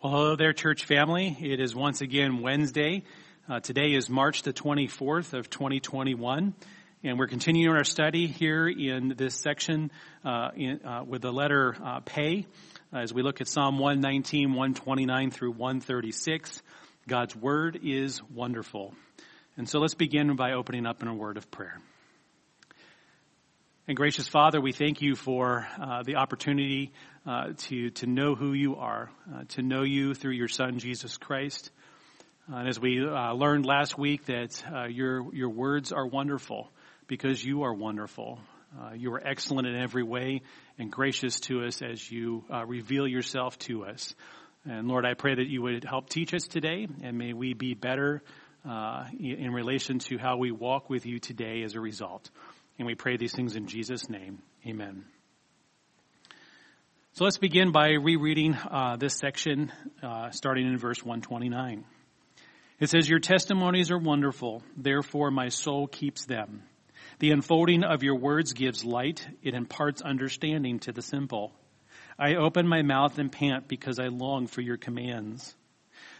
Well, hello there, church family. It is once again Wednesday. Uh, today is March the 24th of 2021, and we're continuing our study here in this section uh, in, uh, with the letter uh, Pay as we look at Psalm 119, 129 through 136. God's Word is wonderful. And so let's begin by opening up in a word of prayer. And gracious Father, we thank you for uh, the opportunity uh, to to know who you are, uh, to know you through your Son Jesus Christ. Uh, and as we uh, learned last week, that uh, your your words are wonderful because you are wonderful. you are excellent in every way and gracious to us as you reveal yourself to us. And Lord, I pray that you would help teach us today, and may we be better in relation to how we walk with you today as a result. And we pray these things in Jesus' name. Amen. So let's begin by rereading uh, this section, uh, starting in verse 129. It says, Your testimonies are wonderful, therefore my soul keeps them. The unfolding of your words gives light, it imparts understanding to the simple. I open my mouth and pant because I long for your commands.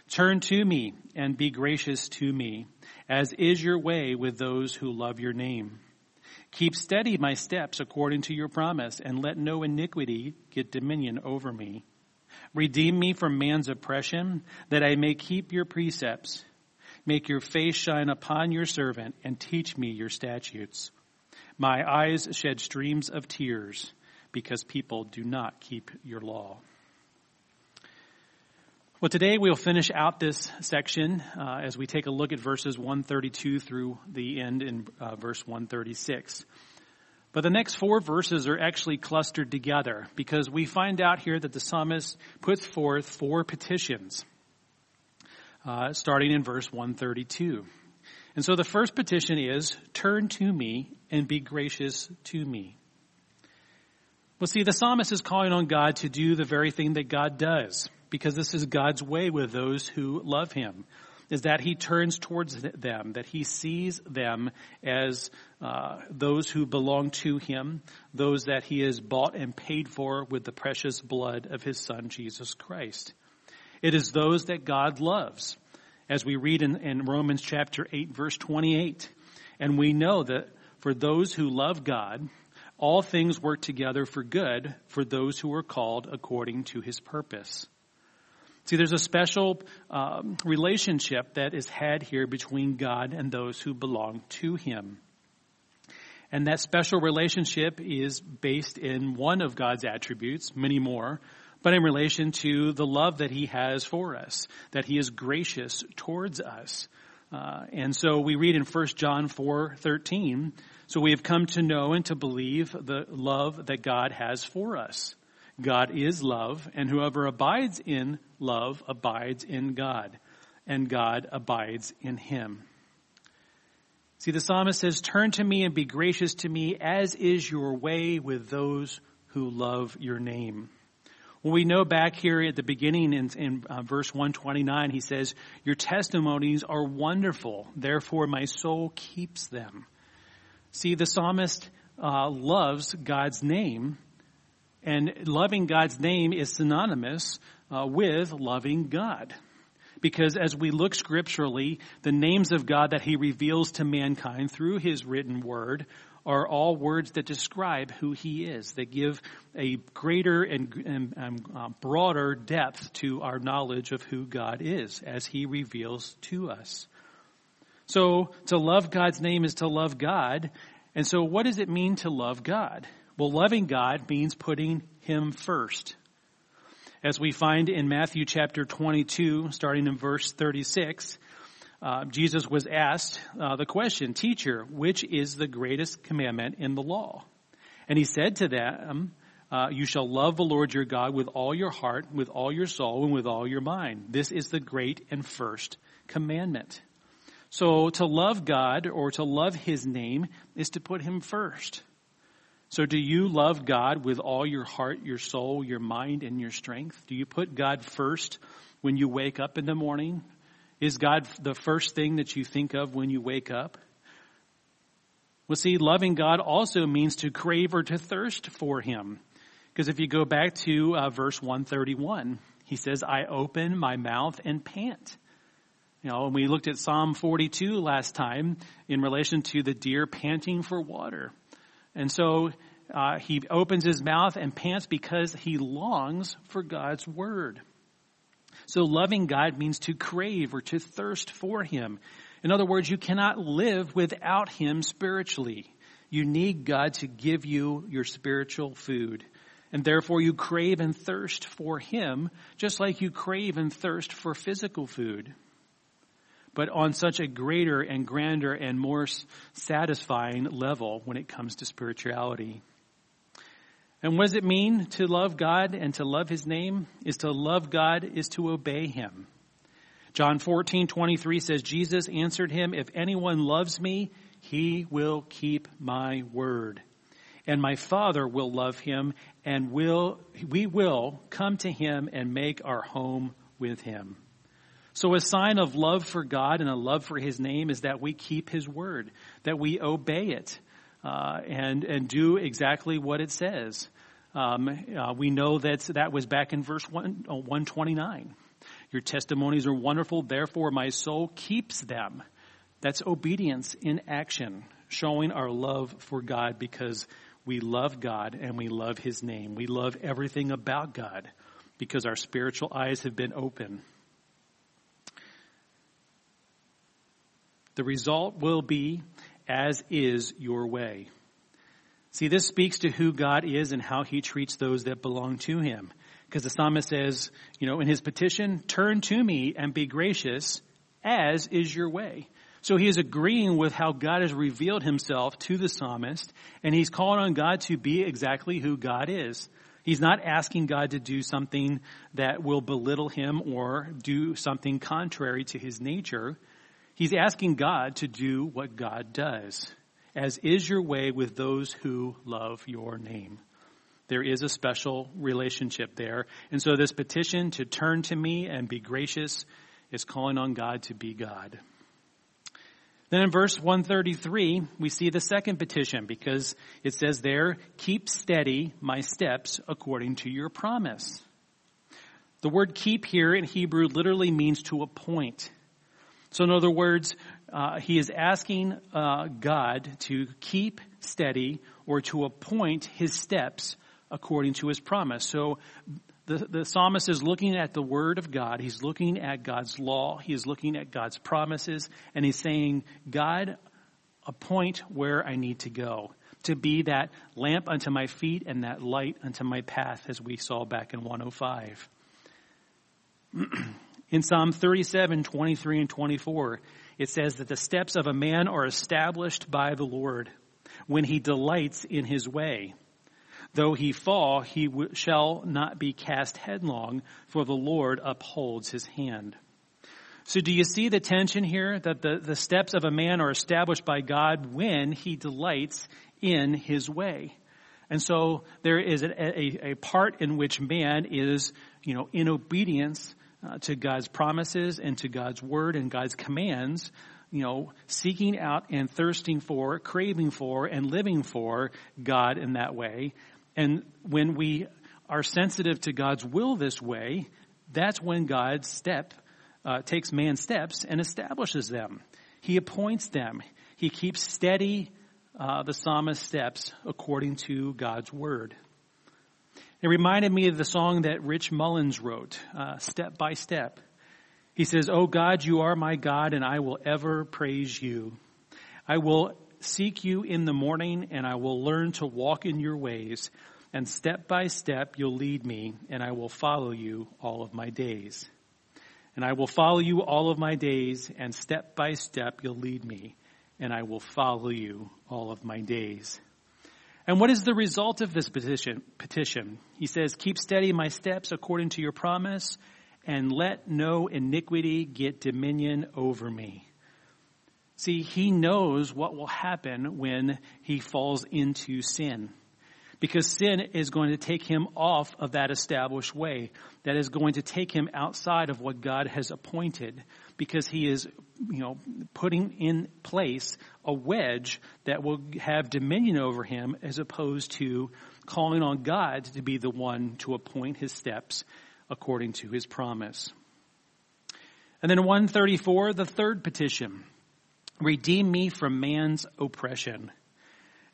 Turn to me and be gracious to me, as is your way with those who love your name. Keep steady my steps according to your promise, and let no iniquity get dominion over me. Redeem me from man's oppression, that I may keep your precepts. Make your face shine upon your servant, and teach me your statutes. My eyes shed streams of tears, because people do not keep your law. Well, today we'll finish out this section uh, as we take a look at verses 132 through the end in uh, verse 136. But the next four verses are actually clustered together because we find out here that the psalmist puts forth four petitions, uh, starting in verse 132. And so the first petition is, turn to me and be gracious to me. Well, see, the psalmist is calling on God to do the very thing that God does because this is God's way with those who love him is that he turns towards them, that he sees them as uh, those who belong to him, those that he has bought and paid for with the precious blood of his son, Jesus Christ. It is those that God loves, as we read in, in Romans chapter 8, verse 28. And we know that for those who love God, all things work together for good for those who are called according to his purpose. See, there's a special um, relationship that is had here between God and those who belong to Him. And that special relationship is based in one of God's attributes, many more, but in relation to the love that He has for us, that He is gracious towards us. Uh, and so we read in 1 John 4, 13, so we have come to know and to believe the love that God has for us. God is love, and whoever abides in love abides in God, and God abides in him. See, the psalmist says, Turn to me and be gracious to me, as is your way with those who love your name. Well, we know back here at the beginning in, in uh, verse 129, he says, Your testimonies are wonderful, therefore my soul keeps them. See, the psalmist uh, loves God's name, and loving God's name is synonymous uh, with loving God. Because as we look scripturally, the names of God that he reveals to mankind through his written word are all words that describe who he is, that give a greater and, and, and uh, broader depth to our knowledge of who God is as he reveals to us. So to love God's name is to love God. And so what does it mean to love God? Well, loving God means putting Him first. As we find in Matthew chapter 22, starting in verse 36, uh, Jesus was asked uh, the question, Teacher, which is the greatest commandment in the law? And he said to them, uh, You shall love the Lord your God with all your heart, with all your soul, and with all your mind. This is the great and first commandment. So to love God or to love His name is to put Him first. So do you love God with all your heart, your soul, your mind, and your strength? Do you put God first when you wake up in the morning? Is God the first thing that you think of when you wake up? Well, see, loving God also means to crave or to thirst for Him. Because if you go back to uh, verse 131, He says, I open my mouth and pant. You know, and we looked at Psalm 42 last time in relation to the deer panting for water. And so uh, he opens his mouth and pants because he longs for God's word. So loving God means to crave or to thirst for him. In other words, you cannot live without him spiritually. You need God to give you your spiritual food. And therefore you crave and thirst for him, just like you crave and thirst for physical food but on such a greater and grander and more satisfying level when it comes to spirituality. And what does it mean to love God and to love His name? Is to love God is to obey Him. John 14, 23 says, Jesus answered him, If anyone loves me, he will keep my word. And my Father will love him, and will, we will come to him and make our home with him. So a sign of love for God and a love for His name is that we keep His word, that we obey it, uh, and and do exactly what it says. Um, uh, we know that that was back in verse one, uh, 129. Your testimonies are wonderful, therefore my soul keeps them. That's obedience in action, showing our love for God because we love God and we love His name. We love everything about God because our spiritual eyes have been open. The result will be as is your way. See, this speaks to who God is and how he treats those that belong to him. Because the psalmist says, you know, in his petition, turn to me and be gracious as is your way. So he is agreeing with how God has revealed himself to the psalmist and he's calling on God to be exactly who God is. He's not asking God to do something that will belittle him or do something contrary to his nature. He's asking God to do what God does, as is your way with those who love your name. There is a special relationship there. And so this petition to turn to me and be gracious is calling on God to be God. Then in verse 133, we see the second petition because it says there, keep steady my steps according to your promise. The word keep here in Hebrew literally means to appoint. So, in other words, uh, he is asking uh, God to keep steady or to appoint his steps according to his promise. So, the, the psalmist is looking at the word of God. He's looking at God's law. He is looking at God's promises. And he's saying, God, appoint where I need to go to be that lamp unto my feet and that light unto my path, as we saw back in 105. In Psalm 37, 23 and 24, it says that the steps of a man are established by the Lord when he delights in his way. Though he fall, he w- shall not be cast headlong, for the Lord upholds his hand. So do you see the tension here that the, the steps of a man are established by God when he delights in his way? And so there is a, a, a part in which man is, you know, in obedience uh, to God's promises and to God's word and God's commands, you know, seeking out and thirsting for, craving for, and living for God in that way. And when we are sensitive to God's will this way, that's when God's step uh, takes man's steps and establishes them. He appoints them. He keeps steady uh, the psalmist's steps according to God's word. It reminded me of the song that Rich Mullins wrote, uh, Step by Step. He says, Oh God, you are my God, and I will ever praise you. I will seek you in the morning, and I will learn to walk in your ways. And step by step, you'll lead me, and I will follow you all of my days. And I will follow you all of my days, and step by step, you'll lead me, and I will follow you all of my days. And what is the result of this petition? petition? He says, keep steady my steps according to your promise and let no iniquity get dominion over me. See, he knows what will happen when he falls into sin because sin is going to take him off of that established way. That is going to take him outside of what God has appointed because he is, you know, putting in place a wedge that will have dominion over him as opposed to calling on God to be the one to appoint his steps according to his promise. And then 134, the third petition. Redeem me from man's oppression.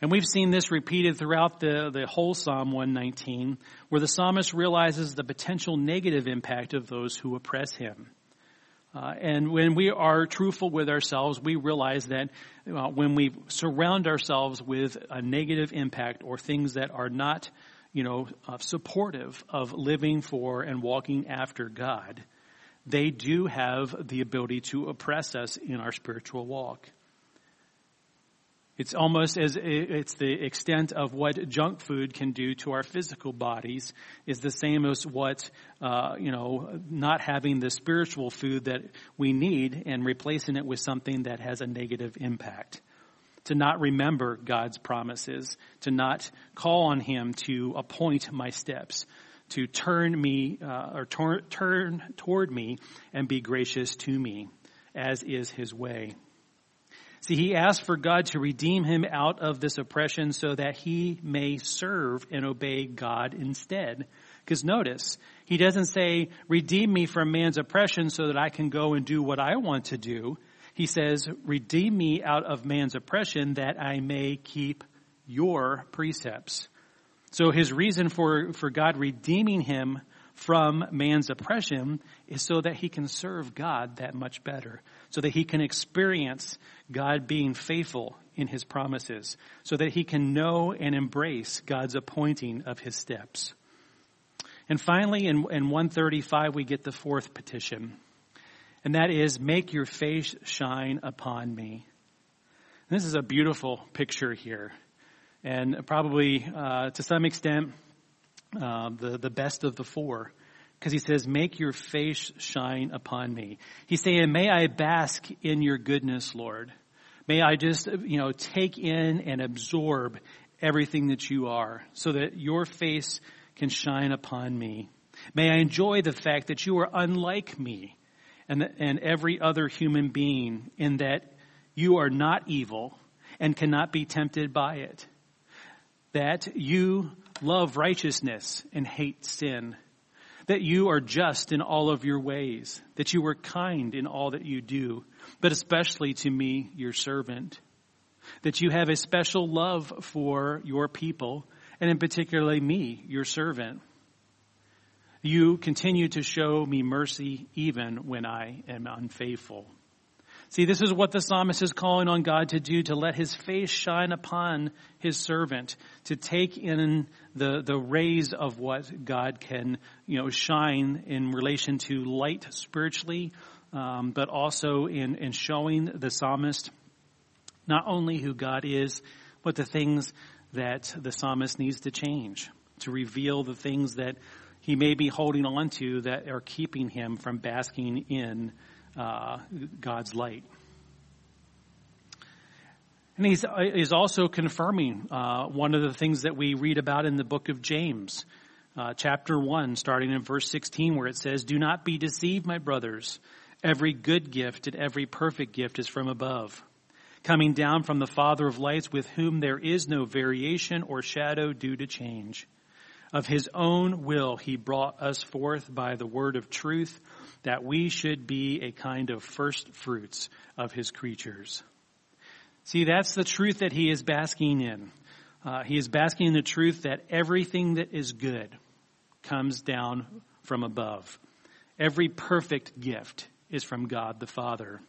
And we've seen this repeated throughout the, the whole Psalm 119, where the psalmist realizes the potential negative impact of those who oppress him. Uh, and when we are truthful with ourselves, we realize that uh, when we surround ourselves with a negative impact or things that are not, you know, uh, supportive of living for and walking after God, they do have the ability to oppress us in our spiritual walk. It's almost as it's the extent of what junk food can do to our physical bodies is the same as what, uh, you know, not having the spiritual food that we need and replacing it with something that has a negative impact. To not remember God's promises, to not call on Him to appoint my steps, to turn me, uh, or tor- turn toward me and be gracious to me, as is His way. See, he asked for God to redeem him out of this oppression so that he may serve and obey God instead. Because notice, he doesn't say, redeem me from man's oppression so that I can go and do what I want to do. He says, redeem me out of man's oppression that I may keep your precepts. So his reason for, for God redeeming him from man's oppression is so that he can serve God that much better, so that he can experience God being faithful in his promises, so that he can know and embrace God's appointing of his steps. And finally, in, in 135, we get the fourth petition, and that is, make your face shine upon me. And this is a beautiful picture here, and probably uh, to some extent, uh, the, the best of the four. Because he says, make your face shine upon me. He's saying, may I bask in your goodness, Lord. May I just, you know, take in and absorb everything that you are so that your face can shine upon me. May I enjoy the fact that you are unlike me and, and every other human being in that you are not evil and cannot be tempted by it. That you love righteousness and hate sin. That you are just in all of your ways. That you are kind in all that you do, but especially to me, your servant. That you have a special love for your people, and in particularly me, your servant. You continue to show me mercy even when I am unfaithful. See, this is what the psalmist is calling on God to do, to let his face shine upon his servant, to take in the, the rays of what God can, you know, shine in relation to light spiritually, um, but also in, in showing the psalmist not only who God is, but the things that the psalmist needs to change, to reveal the things that he may be holding on to that are keeping him from basking in uh, God's light. And he's, he's also confirming uh, one of the things that we read about in the book of James, uh, chapter 1, starting in verse 16, where it says, Do not be deceived, my brothers. Every good gift and every perfect gift is from above, coming down from the Father of lights, with whom there is no variation or shadow due to change. Of his own will, he brought us forth by the word of truth that we should be a kind of first fruits of his creatures. See, that's the truth that he is basking in. Uh, he is basking in the truth that everything that is good comes down from above. Every perfect gift is from God the Father.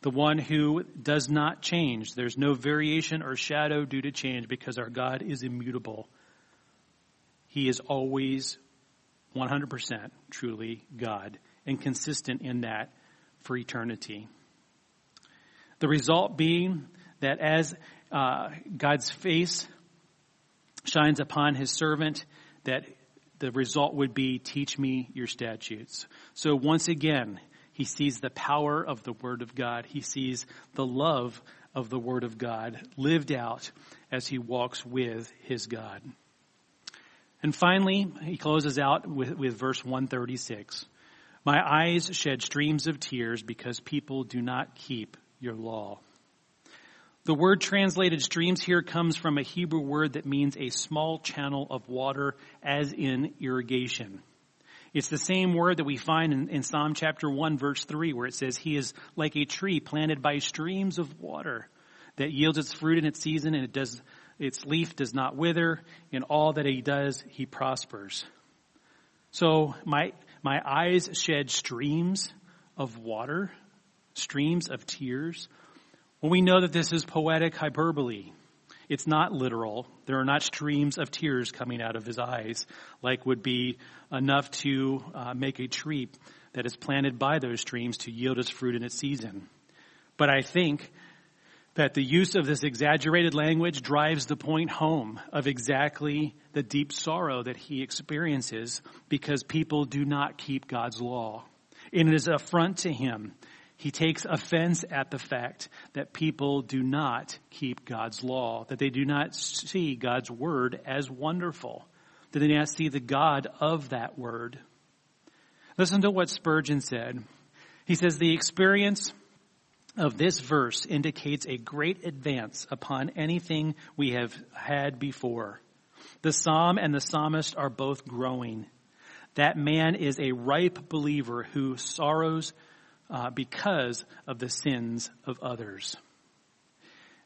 The one who does not change. There's no variation or shadow due to change because our God is immutable. He is always 100% truly God and consistent in that for eternity. The result being that as uh, God's face shines upon his servant, that the result would be, teach me your statutes. So once again, he sees the power of the Word of God. He sees the love of the Word of God lived out as he walks with his God. And finally, he closes out with, with verse 136. My eyes shed streams of tears because people do not keep your law. The word translated streams here comes from a Hebrew word that means a small channel of water, as in irrigation. It's the same word that we find in, in, Psalm chapter 1 verse 3 where it says, He is like a tree planted by streams of water that yields its fruit in its season and it does, its leaf does not wither. In all that he does, he prospers. So my, my eyes shed streams of water, streams of tears. Well, we know that this is poetic hyperbole. It's not literal. There are not streams of tears coming out of his eyes like would be enough to uh, make a tree that is planted by those streams to yield its fruit in its season. But I think that the use of this exaggerated language drives the point home of exactly the deep sorrow that he experiences because people do not keep God's law. And it is an affront to him he takes offense at the fact that people do not keep God's law, that they do not see God's word as wonderful, that they do not see the God of that word. Listen to what Spurgeon said. He says, the experience of this verse indicates a great advance upon anything we have had before. The psalm and the psalmist are both growing. That man is a ripe believer who sorrows uh, because of the sins of others.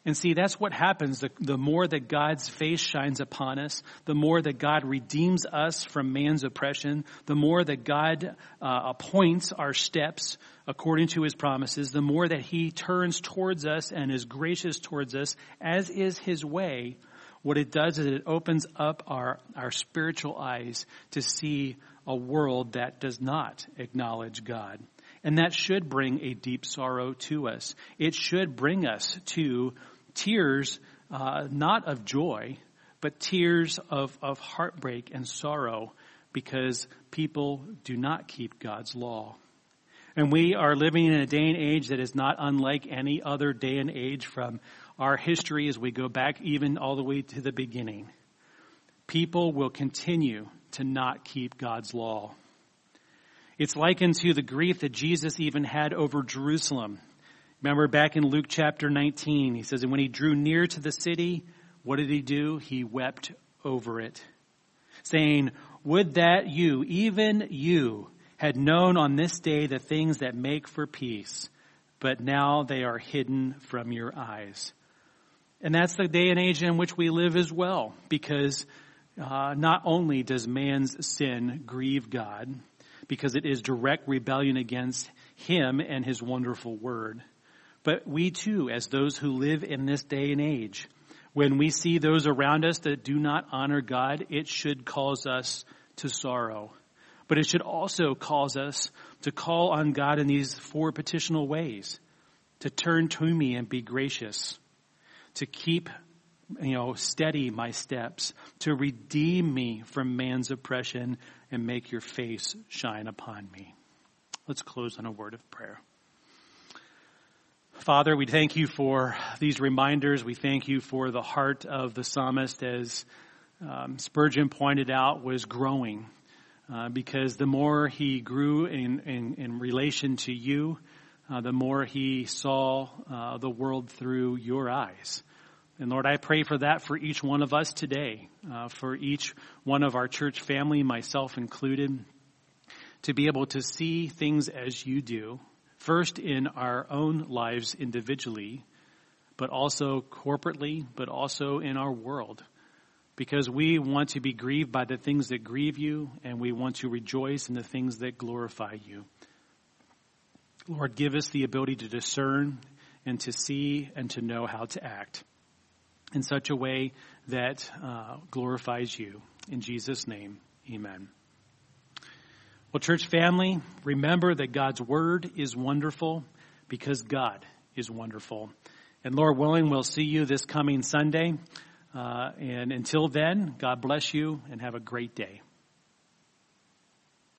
And see, that's what happens. The, the, more that God's face shines upon us, the more that God redeems us from man's oppression, the more that God uh, appoints our steps according to his promises, the more that he turns towards us and is gracious towards us, as is his way, what it does is it opens up our, our spiritual eyes to see a world that does not acknowledge God. And that should bring a deep sorrow to us. It should bring us to tears, uh, not of joy, but tears of, of heartbreak and sorrow because people do not keep God's law. And we are living in a day and age that is not unlike any other day and age from our history as we go back even all the way to the beginning. People will continue to not keep God's law. It's likened to the grief that Jesus even had over Jerusalem. Remember back in Luke chapter 19, he says, and when he drew near to the city, what did he do? He wept over it, saying, would that you, even you, had known on this day the things that make for peace, but now they are hidden from your eyes. And that's the day and age in which we live as well, because uh, not only does man's sin grieve God, because it is direct rebellion against him and his wonderful word. But we too, as those who live in this day and age, when we see those around us that do not honor God, it should cause us to sorrow. But it should also cause us to call on God in these four petitional ways. To turn to me and be gracious. To keep, you know, steady my steps. To redeem me from man's oppression and make your face shine upon me. Let's close on a word of prayer. Father, we thank you for these reminders. We thank you for the heart of the psalmist as um, Spurgeon pointed out was growing. Uh, because the more he grew in, in, in relation to you, uh, the more he saw uh, the world through your eyes. And Lord, I pray for that for each one of us today, uh, for each one of our church family, myself included, to be able to see things as you do, first in our own lives individually, but also corporately, but also in our world. Because we want to be grieved by the things that grieve you, and we want to rejoice in the things that glorify you. Lord, give us the ability to discern and to see and to know how to act in such a way that uh, glorifies you. In Jesus' name, amen. Well, church family, remember that God's word is wonderful because God is wonderful. And Lord willing, we'll see you this coming Sunday. Uh, and until then, God bless you and have a great day.